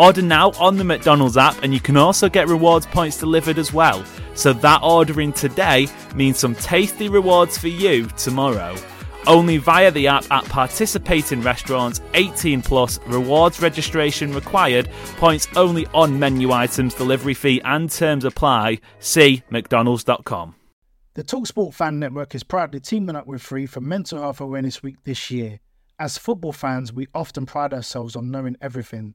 Order now on the McDonald's app, and you can also get rewards points delivered as well. So that ordering today means some tasty rewards for you tomorrow. Only via the app at participating restaurants, 18 plus, rewards registration required, points only on menu items, delivery fee and terms apply. See McDonald's.com. The Talksport Fan Network is proudly teaming up with Free for Mental Health Awareness Week this year. As football fans, we often pride ourselves on knowing everything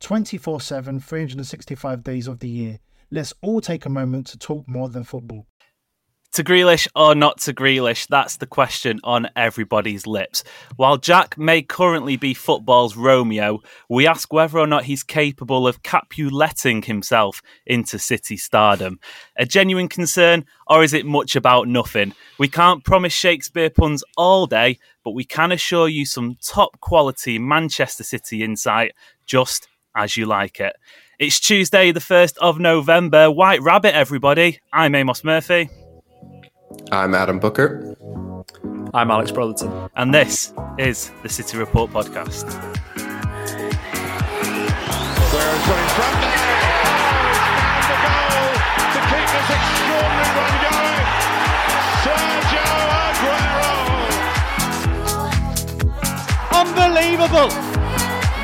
24 7, 365 days of the year. Let's all take a moment to talk more than football. To Grealish or not to Grealish, that's the question on everybody's lips. While Jack may currently be football's Romeo, we ask whether or not he's capable of Capuletting himself into City stardom. A genuine concern, or is it much about nothing? We can't promise Shakespeare puns all day, but we can assure you some top quality Manchester City insight just as you like it. It's Tuesday, the 1st of November. White Rabbit, everybody. I'm Amos Murphy. I'm Adam Booker. I'm Alex Brotherton. And this is the City Report podcast. Guerrero's got in front there. Found the goal to keep this extraordinary run going. Sergio Aguero. Unbelievable!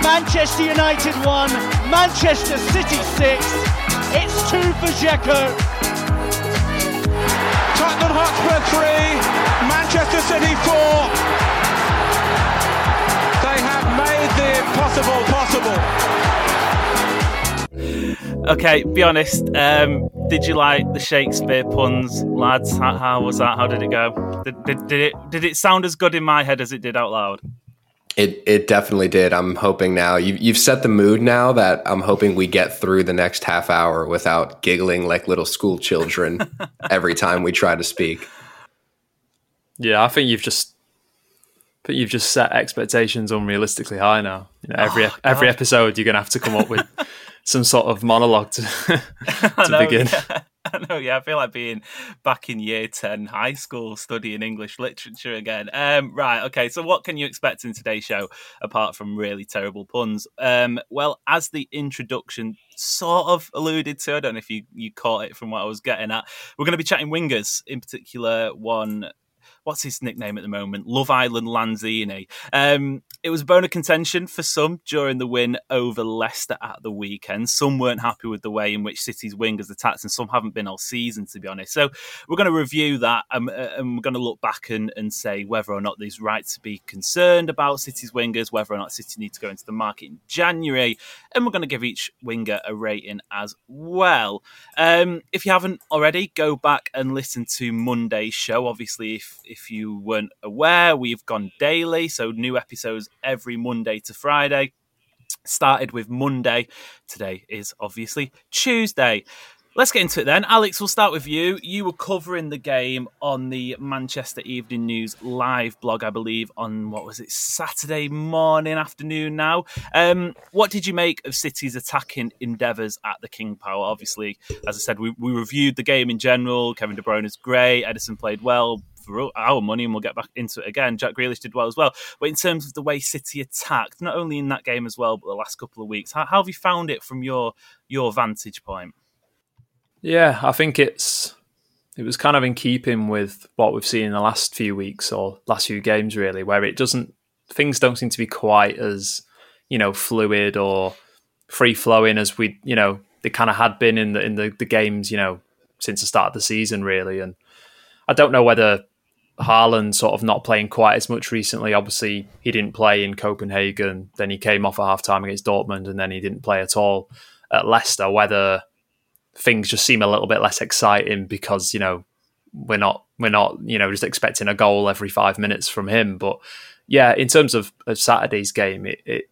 Manchester United 1, Manchester City 6. It's 2 for Dzeko. Tottenham Hotspur 3, Manchester City 4. They have made the impossible possible. Okay, be honest. Um, did you like the Shakespeare puns, lads? How, how was that? How did it go? Did, did, did it did it sound as good in my head as it did out loud? It it definitely did. I'm hoping now you you've set the mood now that I'm hoping we get through the next half hour without giggling like little school children every time we try to speak. Yeah, I think you've just but you've just set expectations unrealistically high now. You know, every Oh, every episode you're gonna have to come up with some sort of monologue to to know, begin. Yeah. I know, yeah. I feel like being back in year 10 high school studying English literature again. Um, right, okay. So, what can you expect in today's show apart from really terrible puns? Um, well, as the introduction sort of alluded to, I don't know if you, you caught it from what I was getting at, we're going to be chatting wingers, in particular, one. What's his nickname at the moment? Love Island Lanzini. Um, it was bone of contention for some during the win over Leicester at the weekend. Some weren't happy with the way in which City's wingers attacked, and some haven't been all season, to be honest. So we're going to review that um, uh, and we're going to look back and, and say whether or not there's right to be concerned about City's wingers, whether or not City need to go into the market in January, and we're going to give each winger a rating as well. Um, if you haven't already, go back and listen to Monday's show. Obviously, if if you weren't aware, we've gone daily, so new episodes every Monday to Friday. Started with Monday. Today is obviously Tuesday. Let's get into it then. Alex, we'll start with you. You were covering the game on the Manchester Evening News live blog, I believe, on what was it, Saturday morning, afternoon now. Um, what did you make of City's attacking endeavours at the King Power? Obviously, as I said, we, we reviewed the game in general. Kevin De Bruyne is great. Ederson played well for our money, and we'll get back into it again. Jack Grealish did well as well. But in terms of the way City attacked, not only in that game as well, but the last couple of weeks, how, how have you found it from your your vantage point? Yeah, I think it's it was kind of in keeping with what we've seen in the last few weeks or last few games, really, where it doesn't things don't seem to be quite as you know fluid or free flowing as we you know they kind of had been in the in the, the games, you know, since the start of the season, really. And I don't know whether Haaland sort of not playing quite as much recently. Obviously, he didn't play in Copenhagen. Then he came off at half time against Dortmund, and then he didn't play at all at Leicester. Whether things just seem a little bit less exciting because you know we're not we're not you know just expecting a goal every five minutes from him. But yeah, in terms of, of Saturday's game, it, it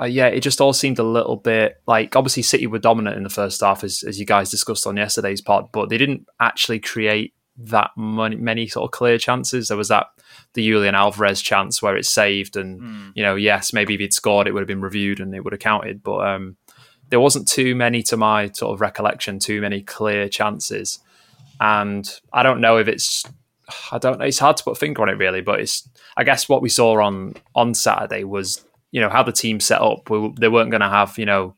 uh, yeah, it just all seemed a little bit like obviously City were dominant in the first half, as, as you guys discussed on yesterday's pod, but they didn't actually create that many, many sort of clear chances. There was that the Julian Alvarez chance where it's saved, and mm. you know, yes, maybe if he'd scored, it would have been reviewed and it would have counted. But um, there wasn't too many, to my sort of recollection, too many clear chances. And I don't know if it's, I don't know, it's hard to put a finger on it really, but it's, I guess what we saw on on Saturday was, you know, how the team set up. We, they weren't going to have, you know,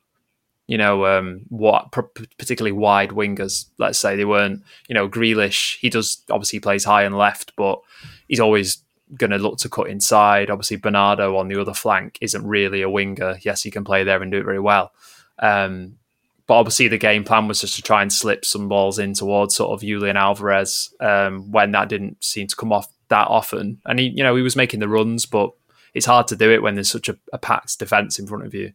you know, um, what particularly wide wingers. Let's say they weren't, you know, Grealish. He does obviously plays high and left, but he's always going to look to cut inside. Obviously, Bernardo on the other flank isn't really a winger. Yes, he can play there and do it very well. Um, but obviously, the game plan was just to try and slip some balls in towards sort of Julian Alvarez um, when that didn't seem to come off that often. And he, you know, he was making the runs, but it's hard to do it when there's such a, a packed defense in front of you.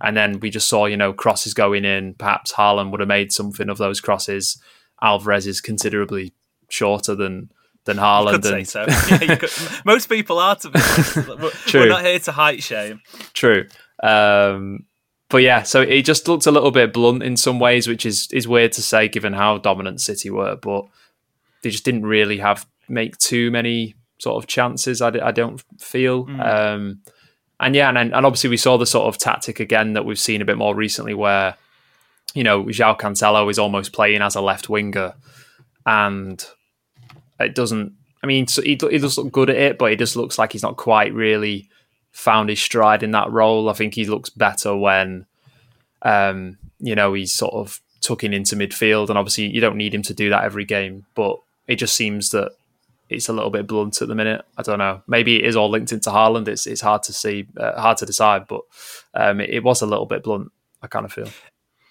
And then we just saw, you know, crosses going in. Perhaps Haaland would have made something of those crosses. Alvarez is considerably shorter than than Haaland. You could and... say so. Yeah, could. Most people are to be honest. We're, True. We're not here to height shame. True. Um, but yeah, so it just looked a little bit blunt in some ways, which is is weird to say given how dominant City were. But they just didn't really have make too many sort of chances. I, I don't feel. Mm. Um, and yeah, and, and obviously we saw the sort of tactic again that we've seen a bit more recently, where you know João Cancelo is almost playing as a left winger, and it doesn't. I mean, so he, he does look good at it, but he just looks like he's not quite really found his stride in that role. I think he looks better when, um, you know, he's sort of tucking into midfield, and obviously you don't need him to do that every game, but it just seems that it's a little bit blunt at the minute. I don't know. Maybe it is all linked into Haaland. It's it's hard to see, uh, hard to decide, but um, it, it, was a little bit blunt. I kind of feel.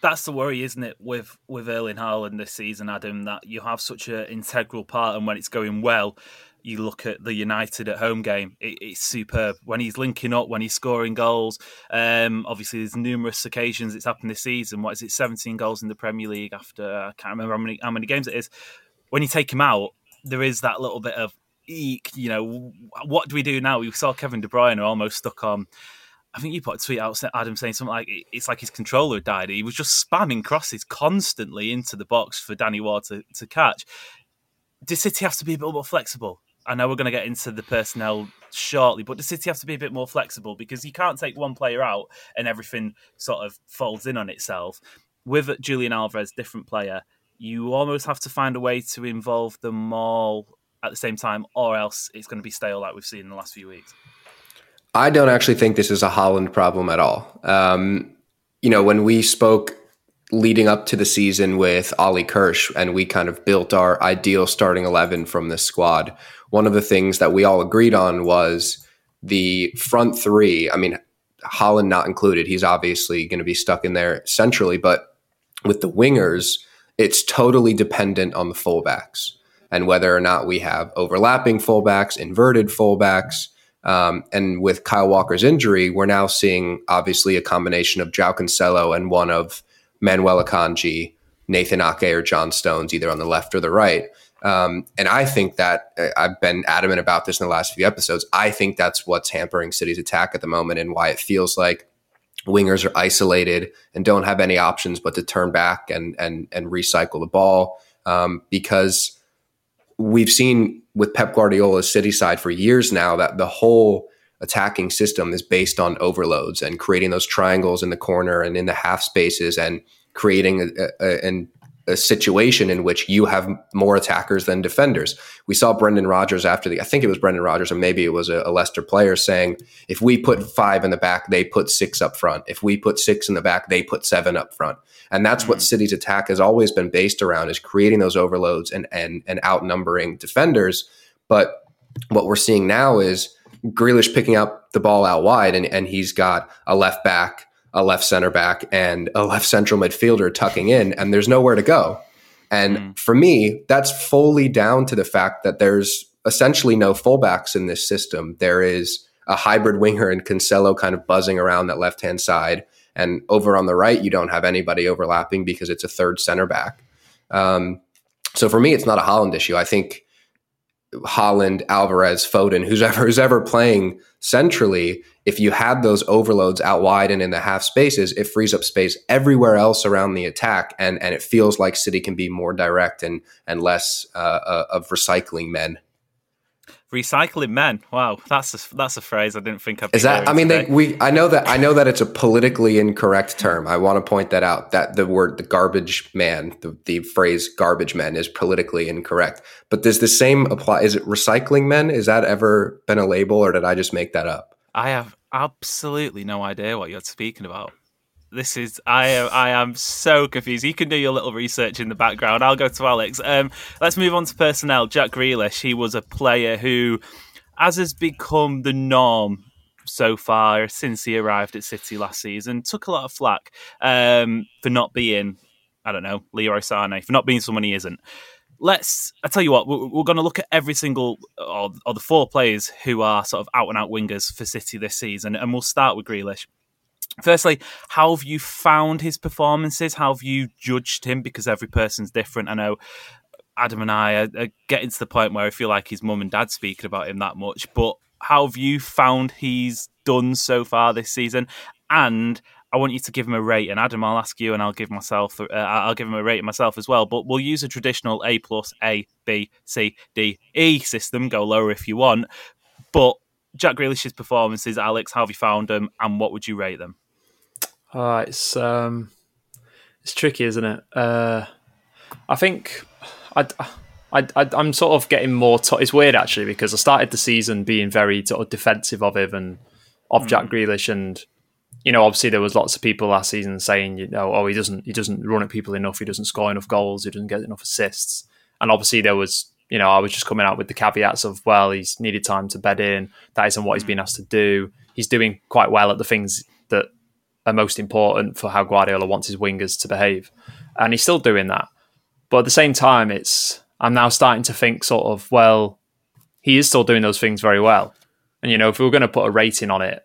That's the worry, isn't it, with with Erling Haaland this season, Adam? That you have such an integral part, and when it's going well, you look at the United at home game, it, it's superb. When he's linking up, when he's scoring goals, um, obviously there's numerous occasions it's happened this season. What is it, 17 goals in the Premier League after I can't remember how many how many games it is. When you take him out, there is that little bit of eek. You know, what do we do now? We saw Kevin De Bruyne almost stuck on. I think you put a tweet out, Adam, saying something like it's like his controller died. He was just spamming crosses constantly into the box for Danny Ward to, to catch. Does City have to be a bit more flexible? I know we're going to get into the personnel shortly, but does City have to be a bit more flexible because you can't take one player out and everything sort of folds in on itself. With Julian Alvarez, different player, you almost have to find a way to involve them all at the same time, or else it's going to be stale like we've seen in the last few weeks. I don't actually think this is a Haaland problem at all. Um, you know, when we spoke leading up to the season with Ollie Kirsch and we kind of built our ideal starting 11 from this squad, one of the things that we all agreed on was the front three. I mean, Haaland not included. He's obviously going to be stuck in there centrally, but with the wingers, it's totally dependent on the fullbacks and whether or not we have overlapping fullbacks, inverted fullbacks. Um, and with Kyle Walker's injury, we're now seeing obviously a combination of João Cancelo and one of Manuel Akanji, Nathan Ake, or John Stones, either on the left or the right. Um, and I think that uh, I've been adamant about this in the last few episodes. I think that's what's hampering City's attack at the moment and why it feels like wingers are isolated and don't have any options but to turn back and and and recycle the ball um, because we've seen with Pep Guardiola's City side for years now that the whole attacking system is based on overloads and creating those triangles in the corner and in the half spaces and creating a, a, and a situation in which you have more attackers than defenders. We saw Brendan Rodgers after the, I think it was Brendan Rodgers, or maybe it was a, a, Leicester player saying, if we put five in the back, they put six up front. If we put six in the back, they put seven up front. And that's mm-hmm. what City's attack has always been based around is creating those overloads and, and, and outnumbering defenders. But what we're seeing now is Grealish picking up the ball out wide and, and he's got a left back a left center back and a left central midfielder tucking in, and there's nowhere to go. And mm. for me, that's fully down to the fact that there's essentially no fullbacks in this system. There is a hybrid winger and Cancelo kind of buzzing around that left hand side. And over on the right, you don't have anybody overlapping because it's a third center back. Um, so for me, it's not a Haaland issue. I think Haaland, Alvarez, Foden, who's ever who's ever playing centrally, if you have those overloads out wide and in the half spaces, it frees up space everywhere else around the attack, and and it feels like City can be more direct and and less uh, uh of recycling men recycling men. Wow, that's a, that's a phrase I didn't think of. Is that? I mean, they, we. I know that. I know that it's a politically incorrect term. I want to point that out. That the word the garbage man, the, the phrase garbage men, is politically incorrect. But does the same apply? Is it recycling men? Is that ever been a label, or did I just make that up? I have absolutely no idea what you're speaking about. This is I am I am so confused. You can do your little research in the background. I'll go to Alex. Um, let's move on to personnel. Jack Grealish. He was a player who, as has become the norm so far since he arrived at City last season, took a lot of flack um, for not being, I don't know, Leroy Sané for not being someone he isn't. Let's. I tell you what, we're, we're going to look at every single uh, or, or the four players who are sort of out and out wingers for City this season, and we'll start with Grealish. Firstly, how have you found his performances? How have you judged him? Because every person's different. I know Adam and I are, are getting to the point where I feel like his mum and dad speaking about him that much. But how have you found he's done so far this season? And I want you to give him a rate. And Adam, I'll ask you, and I'll give myself, uh, I'll give him a rate myself as well. But we'll use a traditional A plus, A, B, C, D, E system. Go lower if you want. But Jack Grealish's performances, Alex, how have you found them, and what would you rate them? Uh, it's um, it's tricky, isn't it? Uh, I think I, I, am sort of getting more. T- it's weird actually because I started the season being very sort of defensive of him and of mm. Jack Grealish, and you know, obviously there was lots of people last season saying, you know, oh, he doesn't, he doesn't run at people enough, he doesn't score enough goals, he doesn't get enough assists, and obviously there was. You know, I was just coming out with the caveats of, well, he's needed time to bed in. That isn't what he's been mm. asked to do. He's doing quite well at the things that are most important for how Guardiola wants his wingers to behave. And he's still doing that. But at the same time, it's I'm now starting to think sort of, well, he is still doing those things very well. And you know, if we were going to put a rating on it,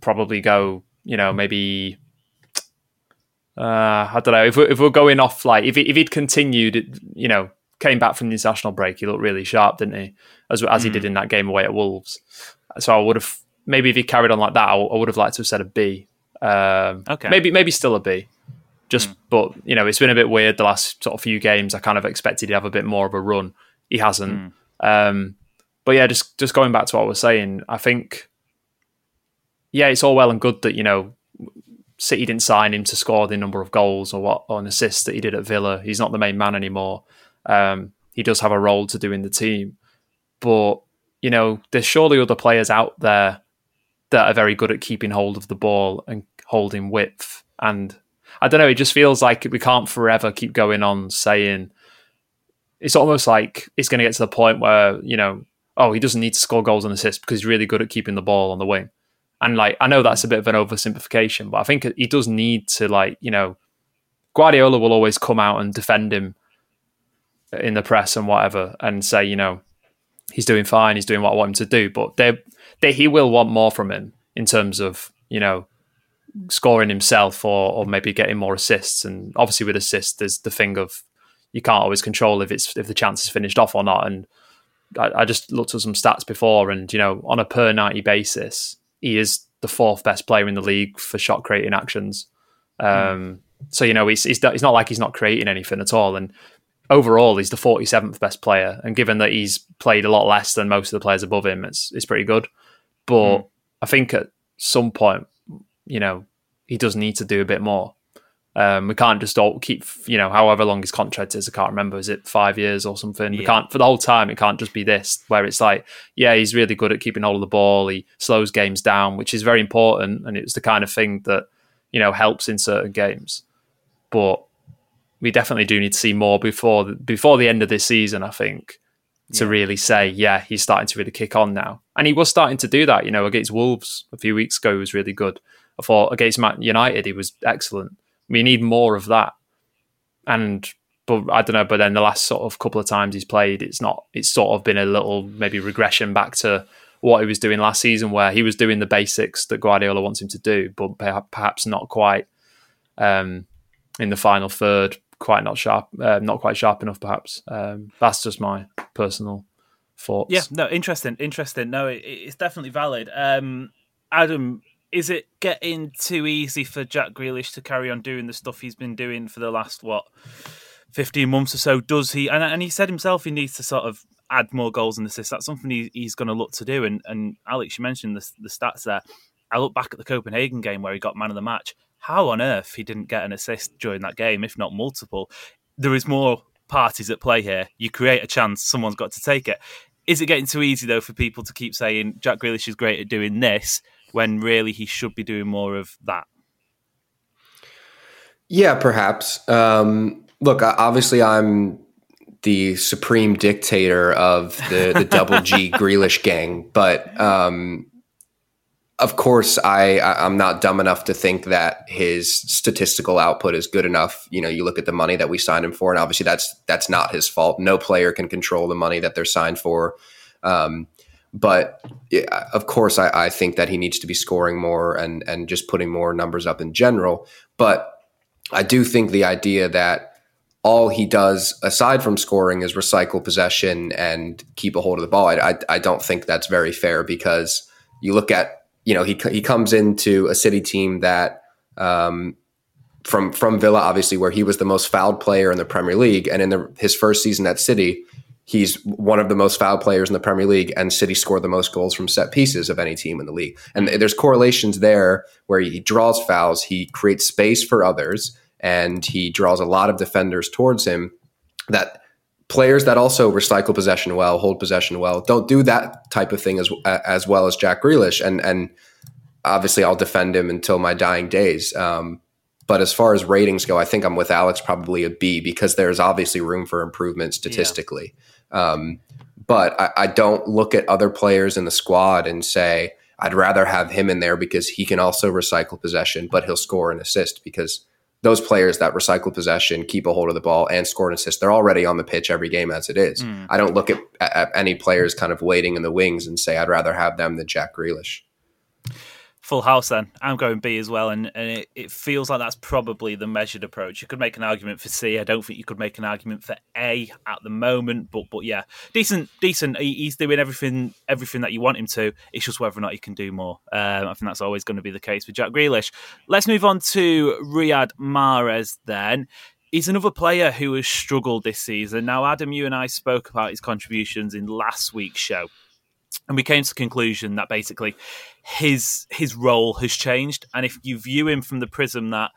probably go, you know, maybe uh, I don't know if we're, if we're going off like if if he'd continued, you know, came back from the international break, he looked really sharp, didn't he? As as mm. he did in that game away at Wolves. So I would have maybe if he carried on like that, I, I would have liked to have said a B. Um, okay. Maybe maybe still a B. Just, mm. but you know, it's been a bit weird the last sort of few games. I kind of expected to have a bit more of a run. He hasn't. Mm. Um, but yeah, just just going back to what I was saying, I think, yeah, it's all well and good that you know City didn't sign him to score the number of goals or what or an assist that he did at Villa. He's not the main man anymore. Um, he does have a role to do in the team, but you know, there's surely other players out there that are very good at keeping hold of the ball and holding width. And I don't know, it just feels like we can't forever keep going on saying it's almost like it's going to get to the point where, you know, oh, he doesn't need to score goals and assists because he's really good at keeping the ball on the wing. And like, I know that's a bit of an oversimplification, but I think he does need to, like, you know, Guardiola will always come out and defend him in the press and whatever and say, you know, he's doing fine, he's doing what I want him to do. But they, they, he will want more from him in terms of, you know, scoring himself or, or maybe getting more assists. And obviously, with assists, there's the thing of you can't always control if it's if the chance is finished off or not. And I, I just looked at some stats before, and you know, on a per ninety basis, he is the fourth best player in the league for shot creating actions. Um, mm. So you know, he's, he's he's not like he's not creating anything at all. And overall, he's the forty seventh best player. And given that he's played a lot less than most of the players above him, it's it's pretty good. But mm. I think at some point you know, he does need to do a bit more. Um, we can't just all keep, you know, however long his contract is. I can't remember. Is it five years or something? Yeah. We can't for the whole time. It can't just be this where it's like, yeah, he's really good at keeping hold of the ball. He slows games down, which is very important, and it's the kind of thing that you know helps in certain games. But we definitely do need to see more before the, before the end of this season. I think to yeah. really say, yeah, he's starting to really kick on now, and he was starting to do that. You know, against Wolves a few weeks ago, he was really good. I thought against Man United he was excellent. We need more of that. And but I don't know. But then the last sort of couple of times he's played, it's not. It's sort of been a little maybe regression back to what he was doing last season, where he was doing the basics that Guardiola wants him to do, but perhaps not quite um, in the final third. Quite not sharp, uh, not quite sharp enough. Perhaps um, that's just my personal thoughts. Yeah, no, interesting, interesting. No, it, it's definitely valid. Um, Adam, is it getting too easy for Jack Grealish to carry on doing the stuff he's been doing for the last what? 15 months or so, does he? And, and he said himself he needs to sort of add more goals and assists. That's something he, he's going to look to do. And, and Alex, you mentioned the, the stats there. I look back at the Copenhagen game where he got man of the match. How on earth he didn't get an assist during that game, if not multiple? There is more parties at play here. You create a chance, someone's got to take it. Is it getting too easy though for people to keep saying Jack Grealish is great at doing this when really he should be doing more of that? Yeah, perhaps. Um, look, obviously, I'm the supreme dictator of the the double G Grealish gang, but um, of course, I I'm not dumb enough to think that his statistical output is good enough. You know, you look at the money that we signed him for, and obviously that's that's not his fault. No player can control the money that they're signed for. Um, but of course, I, I think that he needs to be scoring more and and just putting more numbers up in general. But I do think the idea that all he does aside from scoring is recycle possession and keep a hold of the ball. I, I, I, don't think that's very fair because you look at you know he he comes into a City team that um, from from Villa obviously where he was the most fouled player in the Premier League and in the, his first season at City he's one of the most foul players in the Premier League and City scored the most goals from set pieces of any team in the league and there's correlations there where he draws fouls he creates space for others and he draws a lot of defenders towards him that players that also recycle possession well, hold possession well, don't do that type of thing as as well as Jack Grealish. And and obviously, I'll defend him until my dying days. Um, but as far as ratings go, I think I'm with Alex probably a B because there's obviously room for improvement statistically. Yeah. Um, but I, I don't look at other players in the squad and say I'd rather have him in there because he can also recycle possession, but he'll score an assist because those players that recycle possession, keep a hold of the ball, and score an assist, they're already on the pitch every game as it is. Mm. I don't look at, at, any players kind of waiting in the wings and say I'd rather have them than Jack Grealish full house then. I'm going B as well, and, and it, it, feels like that's probably the measured approach. You could make an argument for C. I don't think you could make an argument for A at the moment, but but yeah, decent, decent. He's doing everything everything that you want him to. It's just whether or not he can do more. Um, I think that's always going to be the case with Jack Grealish. Let's move on to Riyad Mahrez then. He's another player who has struggled this season. Now, Adam, you and I spoke about his contributions in last week's show and we came to the conclusion that basically his his role has changed, and if you view him from the prism that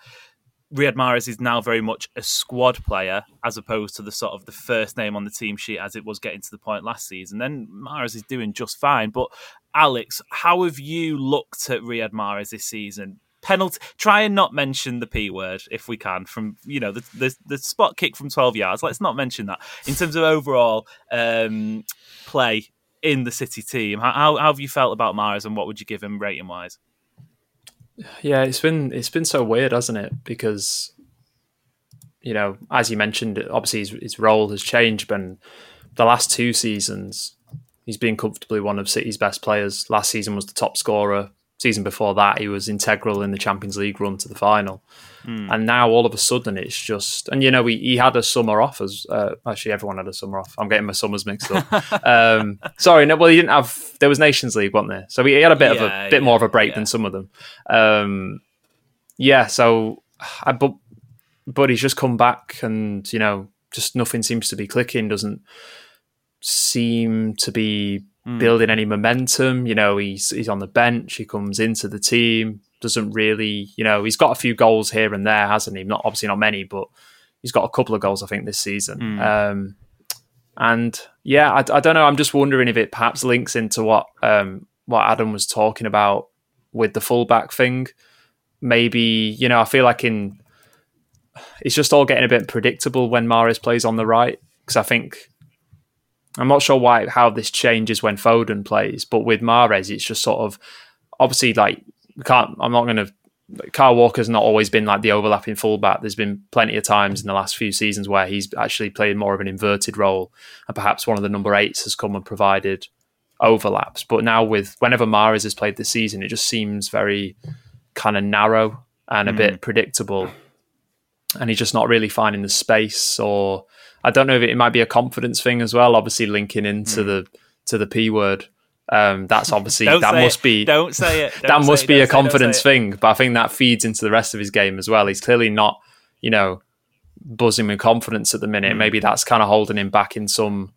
Riyad Mahrez is now very much a squad player as opposed to the sort of the first name on the team sheet as it was getting to the point last season. Then Mahrez is doing just fine. But Alex, how have you looked at Riyad Mahrez this season? Penalty. Try and not mention the p word if we can. From you know the the, the spot kick from twelve yards. Let's not mention that. In terms of overall um, play in the City team. How, how, have you felt about Mahrez, and what would you give him rating wise? Yeah, it's been it's been so weird, hasn't it? Because you know, as you mentioned, obviously his, his role has changed. But the last two seasons, he's been comfortably one of City's best players. Last season was the top scorer season before that, he was integral in the Champions League run to the final. Mm. And now all of a sudden, it's just, and you know, he, he had a summer off as uh, actually everyone had a summer off. I'm getting my summers mixed up. um, sorry, no, well, he didn't have, there was Nations League, wasn't there? So he, had a bit yeah, of a bit yeah, more of a break yeah. than some of them. Um, yeah, so, I, but, but he's just come back and, you know, just nothing seems to be clicking, doesn't seem to be mm. building any momentum. You know, he's he's on the bench. He comes into the team. Doesn't really, you know, he's got a few goals here and there, hasn't he? Not obviously not many, but he's got a couple of goals, I think, this season. Mm. Um, and yeah, I, I, don't know. I'm just wondering if it perhaps links into what um, what Adam was talking about with the fullback thing. Maybe you know, I feel like in it's just all getting a bit predictable when Mahrez plays on the right because I think I'm not sure why how this changes when Foden plays, but with Mahrez, it's just sort of obviously like we can't. I'm not going to Kyle Walker's not always been like the overlapping fullback. There's been plenty of times in the last few seasons where he's actually played more of an inverted role, and perhaps one of the number eights has come and provided overlaps. But now with whenever Mahrez has played this season, it just seems very kind of narrow and a mm. bit predictable, and he's just not really finding the space. Or I don't know if it, it might be a confidence thing as well. Obviously linking into mm. the to the p word. Um, that's obviously that must it. be don't say it. Don't that must it, be a confidence thing. But I think that feeds into the rest of his game as well. He's clearly not, you know, buzzing with confidence at the minute. Mm. Maybe that's kind of holding him back in some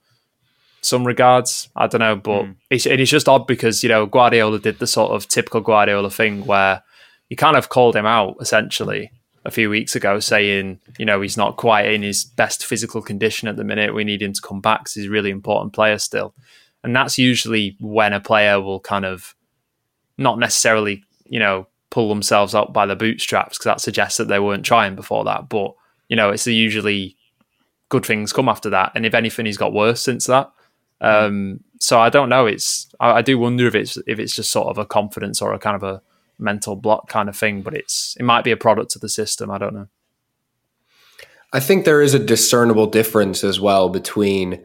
some regards. I don't know, but mm. it's, it is just odd because you know Guardiola did the sort of typical Guardiola thing where he kind of called him out essentially a few weeks ago, saying you know he's not quite in his best physical condition at the minute. We need him to come back because he's a really important player still. And that's usually when a player will kind of not necessarily, you know, pull themselves up by the bootstraps because that suggests that they weren't trying before that. But, you know, it's usually good things come after that. And if anything, he's got worse since that. Um, so I don't know. It's I, I, do wonder if it's if it's just sort of a confidence or a kind of a mental block kind of thing. But it's it might be a product of the system. I don't know. I think there is a discernible difference as well between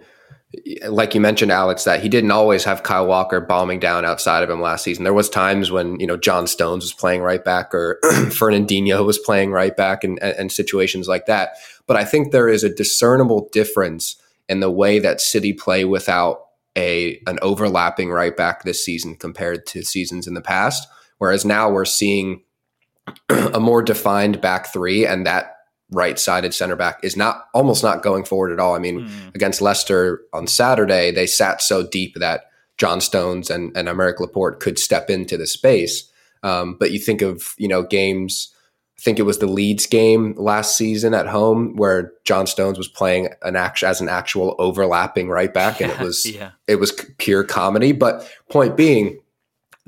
like you mentioned, Alex, that he didn't always have Kyle Walker bombing down outside of him last season. There was times when you know John Stones was playing right back or Fernandinho was playing right back, and, and situations like that. But I think there is a discernible difference in the way that City play without a an overlapping right back this season compared to seasons in the past. Whereas now we're seeing a more defined back three, and that right-sided center back is not almost not going forward at all. I mean, mm. against Leicester on Saturday, they sat so deep that John Stones and, and Aymeric Laporte could step into the space. Um, but you think of, you know, games, I think it was the Leeds game last season at home where John Stones was playing an act as an actual overlapping right back and it was yeah. it was pure comedy. But point being,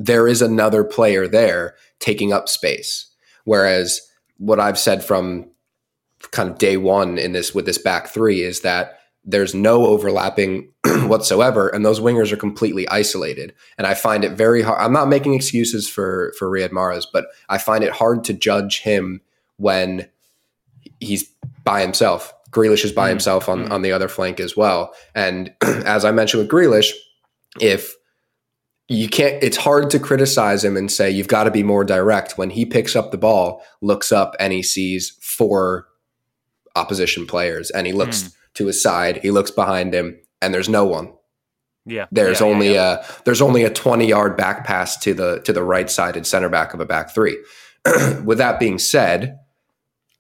there is another player there taking up space. Whereas what I've said from kind of day one in this with this back three is that there's no overlapping whatsoever, and those wingers are completely isolated. And I find it very hard. I'm not making excuses for for Riyad Mahrez, but I find it hard to judge him when he's by himself. Grealish is by mm himself on, mm on the other flank as well. And as I mentioned with Grealish, if you can't it's hard to criticize him and say you've got to be more direct when he picks up the ball, looks up and he sees four opposition players and he looks mm. to his side, he looks behind him, and there's no one. Yeah. There's yeah, only yeah, yeah. a there's only a 20 yard back pass to the to the right sided center back of a back three. With that being said,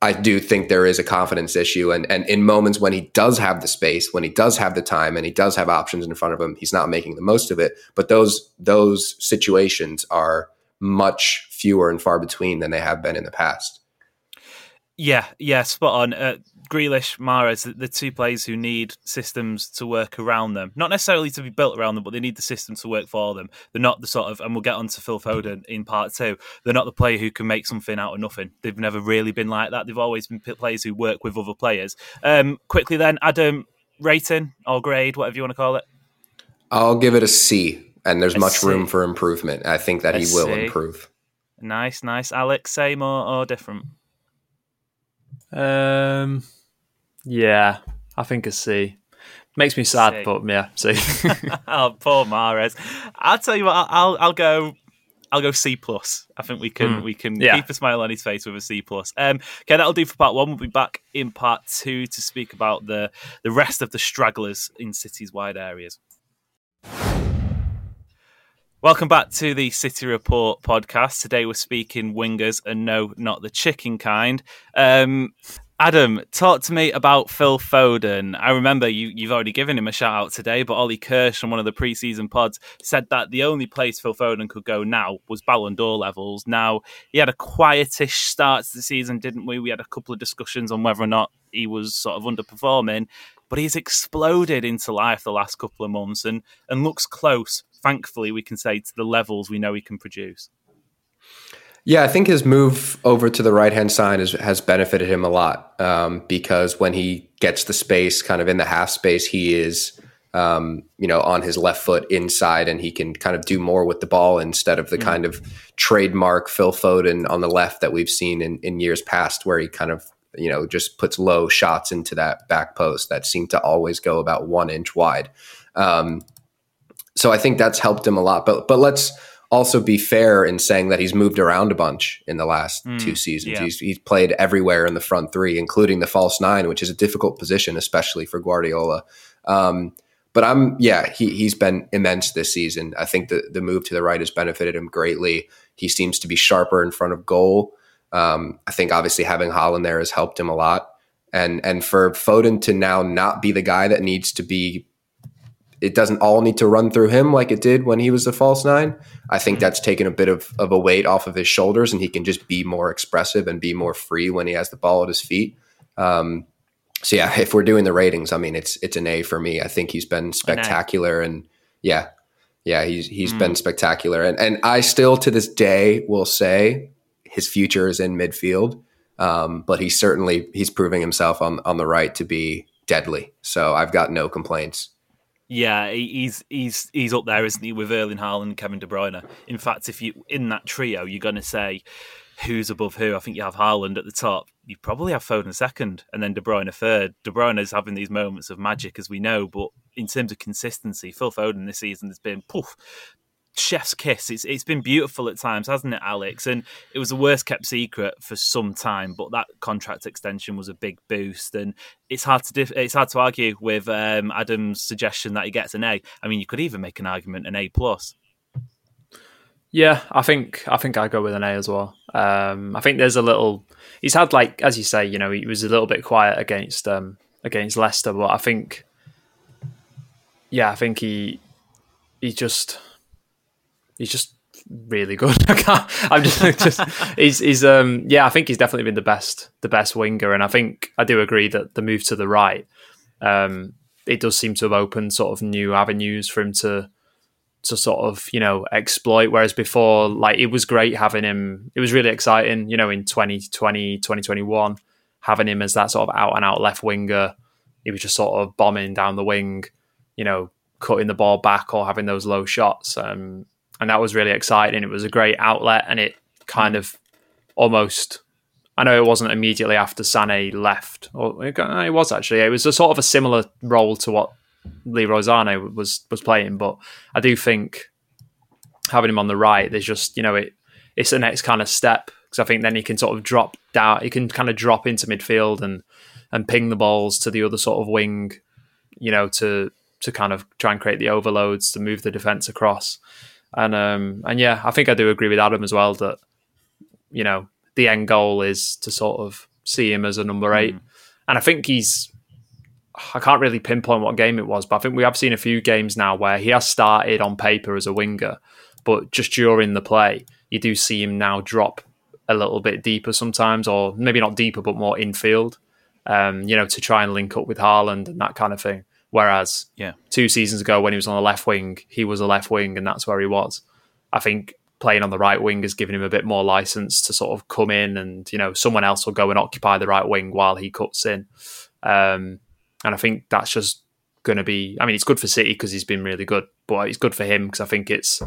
I do think there is a confidence issue. And and in moments when he does have the space, when he does have the time and he does have options in front of him, he's not making the most of it. But those those situations are much fewer and far between than they have been in the past. Yeah, yeah, spot on. Uh, Grealish, Mahrez, the, the two players who need systems to work around them. Not necessarily to be built around them, but they need the system to work for them. They're not the sort of, and we'll get on to Phil Foden in part two, they're not the player who can make something out of nothing. They've never really been like that. They've always been players who work with other players. Um, quickly then, Adam, rating or grade, whatever you want to call it? I'll give it a C, and there's a much C. room for improvement. I think that a he will C. improve. Nice, nice. Alex, same or, or different? Um, yeah, I think a C. Makes me sad, C. but yeah, C. oh, poor Mahrez. I'll tell you what. I'll I'll go. I'll go C plus. I think we can mm. we can yeah. keep a smile on his face with a C plus. Um, okay, that'll do for part one. We'll be back in part two to speak about the the rest of the stragglers in City's wide areas. Welcome back to the City Report podcast. Today we're speaking wingers and no, not the chicken kind. Um, Adam, talk to me about Phil Foden. I remember you, you've already given him a shout out today, but Ollie Kirsch on one of the preseason pods said that the only place Phil Foden could go now was Ballon d'Or levels. Now, he had a quietish start to the season, didn't we? We had a couple of discussions on whether or not he was sort of underperforming, but he's exploded into life the last couple of months and, and looks close thankfully, we can say to the levels we know he can produce. Yeah, I think his move over to the right hand side is, has benefited him a lot um, because when he gets the space, kind of in the half space, he is um, you know, on his left foot inside, and he can kind of do more with the ball instead of the mm. kind of trademark Phil Foden on the left that we've seen in, in years past, where he kind of you know just puts low shots into that back post that seem to always go about one inch wide. Um, so I think that's helped him a lot. But but let's also be fair in saying that he's moved around a bunch in the last mm, two seasons. Yeah. He's, he's played everywhere in the front three, including the false nine, which is a difficult position, especially for Guardiola. Um, but I'm yeah, he he's been immense this season. I think the the move to the right has benefited him greatly. He seems to be sharper in front of goal. Um, I think obviously having Haaland there has helped him a lot. And and for Foden to now not be the guy that needs to be it doesn't all need to run through him like it did when he was the false nine. I think mm-hmm. that's taken a bit of, of a weight off of his shoulders and he can just be more expressive and be more free when he has the ball at his feet. Um, so yeah, if we're doing the ratings, I mean it's it's an A for me. I think he's been spectacular, and yeah, yeah, he's he's mm. been spectacular, and and I still to this day will say his future is in midfield, um, but he's certainly he's proving himself on on the right to be deadly. So I've got no complaints. Yeah, he's he's he's up there, isn't he, with Erling Haaland and Kevin De Bruyne? In fact, if you in that trio, you're going to say who's above who. I think you have Haaland at the top. You probably have Foden second, and then De Bruyne third. De Bruyne is having these moments of magic, as we know, but in terms of consistency, Phil Foden this season has been poof, chef's kiss. It's it's been beautiful at times, hasn't it, Alex? And it was the worst kept secret for some time, but that contract extension was a big boost, and it's hard to diff- it's hard to argue with um, Adam's suggestion that he gets an A. I mean, you could even make an argument an A plus. Yeah, I think I think I go with an A as well. Um, I think there's a little. He's had like as you say, you know, he was a little bit quiet against um, against Leicester, but I think, yeah, I think he he just he's just really good. I'm just just he's he's um yeah. I think he's definitely been the best the best winger, and I think I do agree that the move to the right, um, it does seem to have opened sort of new avenues for him to to sort of you know exploit whereas before like it was great having him it was really exciting you know in 2020 2021 having him as that sort of out and out left winger he was just sort of bombing down the wing you know cutting the ball back or having those low shots um, and that was really exciting it was a great outlet and it kind hmm. of almost I know it wasn't immediately after Sané left, or it was actually. It was a sort of a similar role to what Leroy Sané was was playing. But I do think having him on the right, there's just you know it it's the next kind of step because I think then he can sort of drop down, he can kind of drop into midfield and and ping the balls to the other sort of wing, you know, to to kind of try and create the overloads to move the defense across. And um and yeah, I think I do agree with Adam as well that you know the end goal is to sort of see him as a number eight. Mm. And I think he's I can't really pinpoint what game it was, but I think we have seen a few games now where he has started on paper as a winger, but just during the play, you do see him now drop a little bit deeper sometimes, or maybe not deeper, but more infield, um, you know, to try and link up with Haaland and that kind of thing. Whereas, yeah, two seasons ago when he was on the left wing, he was a left wing, and that's where he was. I think playing on the right wing has given him a bit more license to sort of come in, and you know, someone else will go and occupy the right wing while he cuts in. Um, and I think that's just going to be. I mean, it's good for City because he's been really good, but it's good for him because I think it's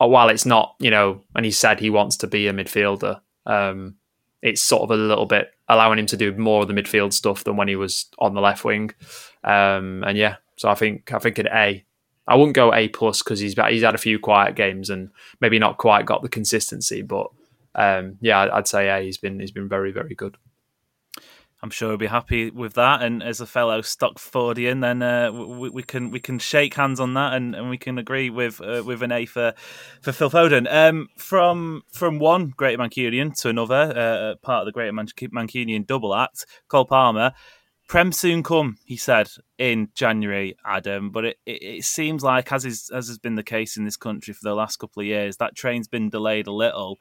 uh, while it's not, you know, and he said he wants to be a midfielder. Um, it's sort of a little bit allowing him to do more of the midfield stuff than when he was on the left wing. Um, and yeah, so I think I think an A. I wouldn't go A plus because he's he's had a few quiet games and maybe not quite got the consistency, but um, yeah, I'd say A. He's been he's been very very good. I'm sure he'll be happy with that. And as a fellow Stopfordian, then uh, we, we, can we can shake hands on that, and, and we can agree with uh, with an A for for Phil Foden. Um, from from one Great Mancunian to another, uh, part of the Great Man- Mancunian double act, Cole Palmer. Prem soon come, he said in January, Adam. But it, it, it, seems like, as is as has been the case in this country for the last couple of years, that train's been delayed a little.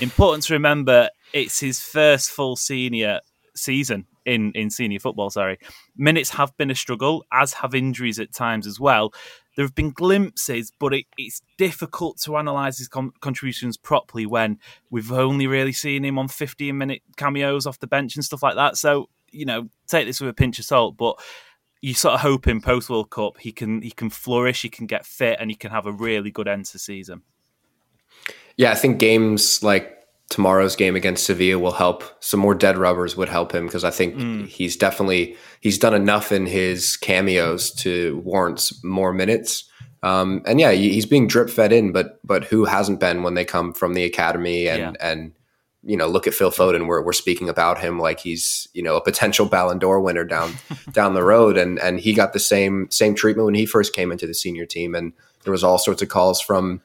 Important to remember, it's his first full senior season in in senior football. Sorry, minutes have been a struggle, as have injuries at times as well. There have been glimpses, but it, it's difficult to analyse his com- contributions properly when we've only really seen him on 15 minute cameos off the bench and stuff like that. So, you know, take this with a pinch of salt, but you sort of hope in post World Cup he can he can flourish, he can get fit, and he can have a really good end to season. Yeah, I think games like tomorrow's game against Sevilla will help. Some more dead rubbers would help him because I think mm. he's definitely he's done enough in his cameos to warrant more minutes. Um, and yeah, he's being drip fed in, but but who hasn't been when they come from the academy and yeah. and you know look at Phil Foden, we're we're speaking about him like he's you know a potential Ballon d'Or winner down down the road, and and he got the same same treatment when he first came into the senior team, and there was all sorts of calls from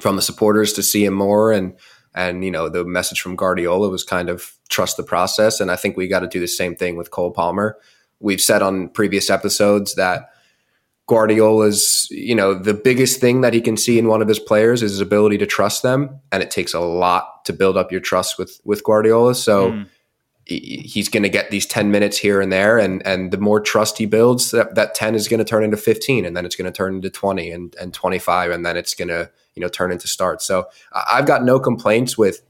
from the supporters to see him more and and, you know, the message from Guardiola was kind of trust the process. And I think we got to do the same thing with Cole Palmer. We've said on previous episodes that Guardiola's, you know, the biggest thing that he can see in one of his players is his ability to trust them. And it takes a lot to build up your trust with, with Guardiola. So, mm he's going to get these 10 minutes here and there and and the more trust he builds that, that 10 is going to turn into 15 and then it's going to turn into 20 and, and 25 and then it's going to you know turn into starts. So I've got no complaints with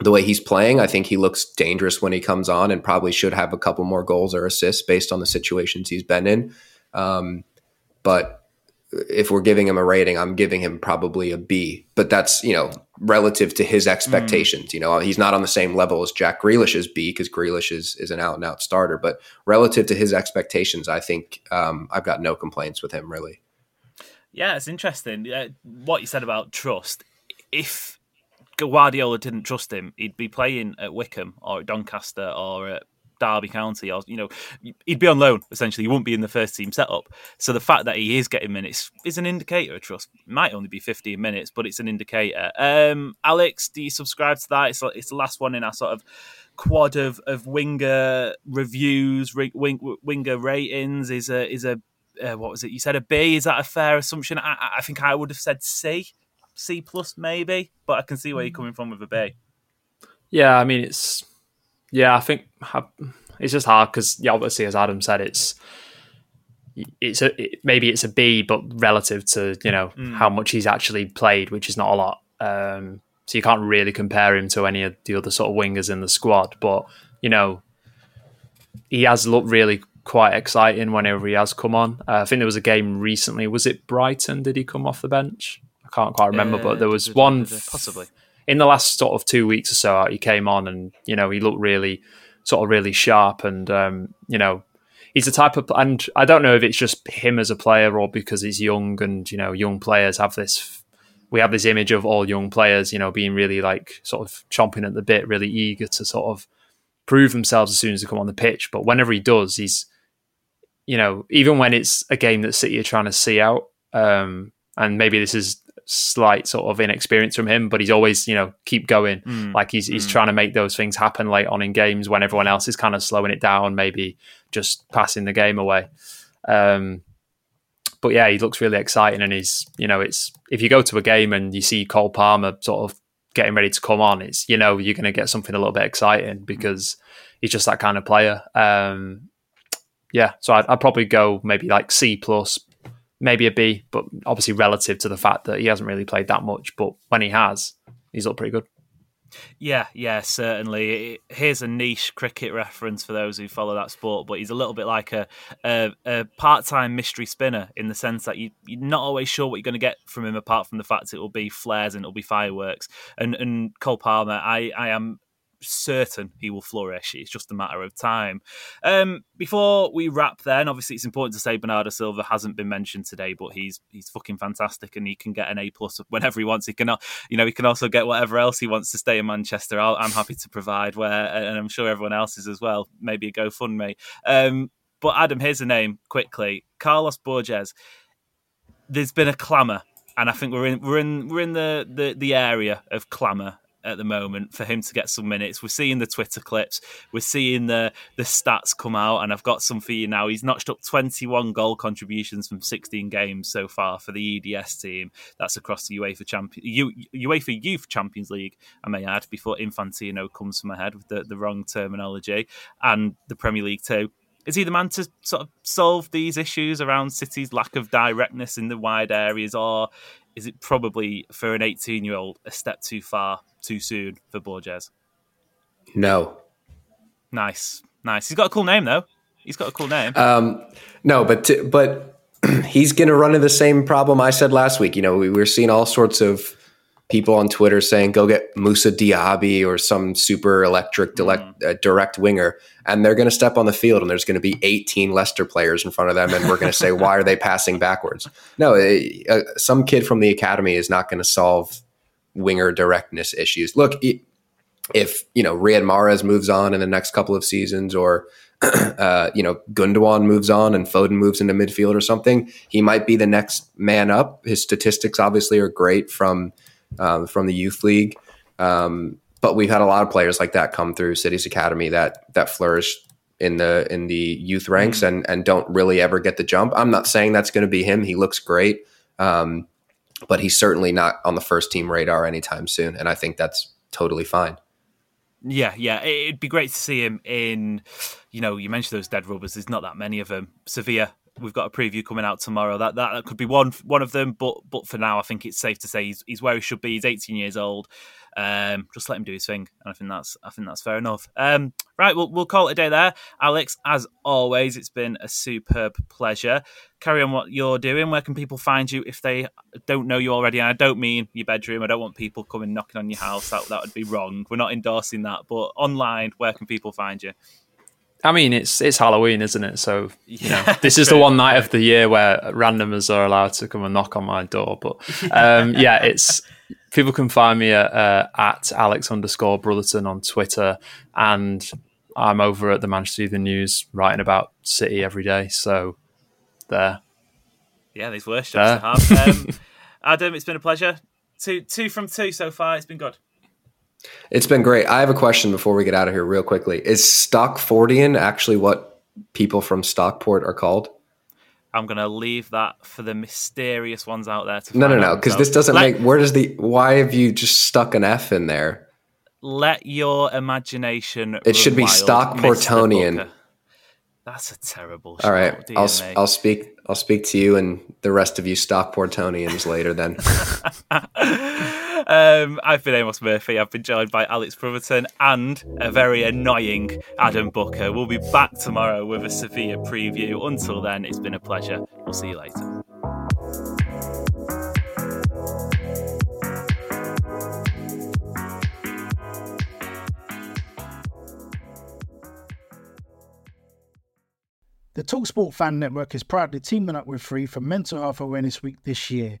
the way he's playing. I think he looks dangerous when he comes on, and probably should have a couple more goals or assists based on the situations he's been in. Um, but if we're giving him a rating, I'm giving him probably a B. But that's you know relative to his expectations. Mm. You know, he's not on the same level as Jack Grealish's B because Grealish is is an out and out starter. But relative to his expectations, I think um, I've got no complaints with him really. Yeah, it's interesting. Uh, what you said about trust. If Guardiola didn't trust him, he'd be playing at Wycombe or at Doncaster or at Derby County, or you know, he'd be on loan essentially. He wouldn't be in the first team setup. So the fact that he is getting minutes is an indicator of trust. It might only be 15 minutes, but it's an indicator. Um, Alex, do you subscribe to that? It's it's the last one in our sort of quad of of winger reviews, wing, winger ratings. Is a is a uh, what was it? You said a B. Is that a fair assumption? I, I think I would have said C, C plus maybe, but I can see where you're coming from with a B. Yeah, I mean it's yeah, I think it's just hard because yeah, obviously as Adam said, it's it's a it, maybe it's a B, but relative to you know mm. how much he's actually played, which is not a lot. Um, so you can't really compare him to any of the other sort of wingers in the squad. But you know, he has looked really quite exciting whenever he has come on. Uh, I think there was a game recently. Was it Brighton? Did he come off the bench? I can't quite remember, uh, but there was one possibly in the last sort of two weeks or so. He came on and you know he looked really sort of really sharp and um, you know he's the type of and I don't know if it's just him as a player or because he's young and you know young players have this we have this image of all young players you know being really like sort of chomping at the bit really eager to sort of prove themselves as soon as they come on the pitch but whenever he does he's you know, even when it's a game that City are trying to see out, um, and maybe this is slight sort of inexperience from him, but he's always, you know, keep going. Mm. Like he's he's mm. trying to make those things happen late on in games when everyone else is kind of slowing it down, maybe just passing the game away. Um, but yeah, he looks really exciting, and he's, you know, it's if you go to a game and you see Cole Palmer sort of getting ready to come on, it's you know you're going to get something a little bit exciting because he's just that kind of player. Um, yeah, so I'd, I'd probably go maybe like C plus, maybe a B, but obviously relative to the fact that he hasn't really played that much. But when he has, he's looked pretty good. Yeah, yeah, certainly. Here's a niche cricket reference for those who follow that sport, but he's a little bit like a a, a part-time mystery spinner in the sense that you, you're not always sure what you're going to get from him, apart from the fact it will be flares and it'll be fireworks. And and Cole Palmer, I I am certain he will flourish. It's just a matter of time. Um, before we wrap, then obviously it's important to say Bernardo Silva hasn't been mentioned today, but he's he's fucking fantastic and he can get an A plus whenever he wants. He can, you know, he can also get whatever else he wants to stay in Manchester. i am happy to provide where, and I'm sure everyone else is as well. Maybe a GoFundMe. Um, but Adam, here's a name quickly: Carlos Borges. There's been a clamour and I think we're in we're in we're in the the, the area of clamour at the moment for him to get some minutes. We're seeing the Twitter clips, we're seeing the the stats come out, and I've got some for you now. He's notched up 21 goal contributions from 16 games so far for the EDS team. That's across the UEFA Champion U, UEFA Youth Champions League, I may add, before Infantino comes from ahead with the, the wrong terminology, and the Premier League too. Is he the man to sort of solve these issues around City's lack of directness in the wide areas, or is it probably for an 18 year old a step too far too soon for Borges? No. Nice, nice. He's got a cool name though. He's got a cool name. Um, No, but but he's going to run into the same problem I said last week. You know, we were seeing all sorts of people on Twitter saying, "Go get Moussa Diaby or some super electric direct, mm. uh, direct winger," and they're going to step on the field, and there's going to be 18 Leicester players in front of them, and we're going to say, "Why are they passing backwards?" No, uh, some kid from the academy is not going to solve winger directness issues. Look, if you know Riyad Mahrez moves on in the next couple of seasons, or uh, you know Gundogan moves on and Foden moves into midfield or something, he might be the next man up. His statistics obviously are great from um, from the youth league. Um, but we've had a lot of players like that come through City's Academy that that flourish in the in the youth ranks mm-hmm. and and don't really ever get the jump. I'm not saying that's going to be him. He looks great, um, but he's certainly not on the first team radar anytime soon. And I think that's totally fine. Yeah, yeah, it'd be great to see him in. You know, you mentioned those dead rubbers. There's not that many of them. Sevilla we've got a preview coming out tomorrow. That, that that could be one one of them, but but for now, I think it's safe to say he's, he's where he should be. He's 18 years old. Um, just let him do his thing, and I think that's I think that's fair enough. Um, right, we'll we'll call it a day there, Alex. As always, it's been a superb pleasure. Carry on what you're doing. Where can people find you if they don't know you already? And I don't mean your bedroom. I don't want people coming knocking on your house. That that would be wrong. We're not endorsing that. But online, where can people find you? I mean, it's it's Halloween, isn't it? So you know, this is the one night of the year where randomers are allowed to come and knock on my door. But um, yeah, it's people can find me at, uh, at Alex underscore Brotherton on Twitter, and I'm over at the Manchester Evening News writing about City every day. So there. Yeah, these worst jobs to have. Um, Adam, it's been a pleasure. Two two from two so far. It's been good. It's been great. I have a question before we get out of here, real quickly. Is Stopfordian actually what people from Stockport are called? I'm going to leave that for the mysterious ones out there. To no, no, no, because this doesn't let, make. Where does the? Why have you just stuck an F in there? Let your imagination. It should be Stockportonian. That's a terrible. All right, I'll I'll speak I'll speak to you and the rest of you Stockportonians later. Then. um, I've been Amos Murphy. I've been joined by Alex Brotherton and a very annoying Adam Booker. We'll be back tomorrow with a Sevilla preview. Until then, it's been a pleasure. We'll see you later. The Talksport Fan Network is proudly teaming up with Free for Mental Health Awareness Week this year.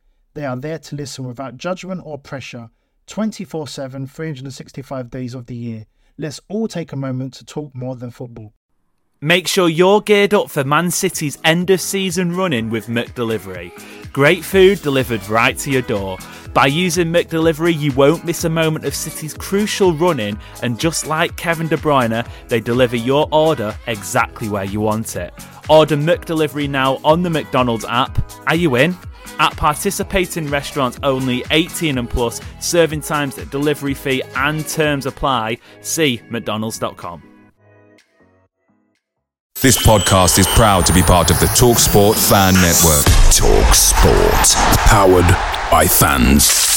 They are there to listen without judgment or pressure 24 7, 365 days of the year. Let's all take a moment to talk more than football. Make sure you're geared up for Man City's end of season run-in with McDelivery. Great food delivered right to your door. By using McDelivery, you won't miss a moment of City's crucial run-in, and just like Kevin De Bruyne, they deliver your order exactly where you want it. Order McDelivery now on the McDonald's app. Are you in? At participating restaurants only 18 and plus, serving times, delivery fee, and terms apply. See McDonald's.com. This podcast is proud to be part of the TalkSport Fan Network. TalkSport, powered by fans.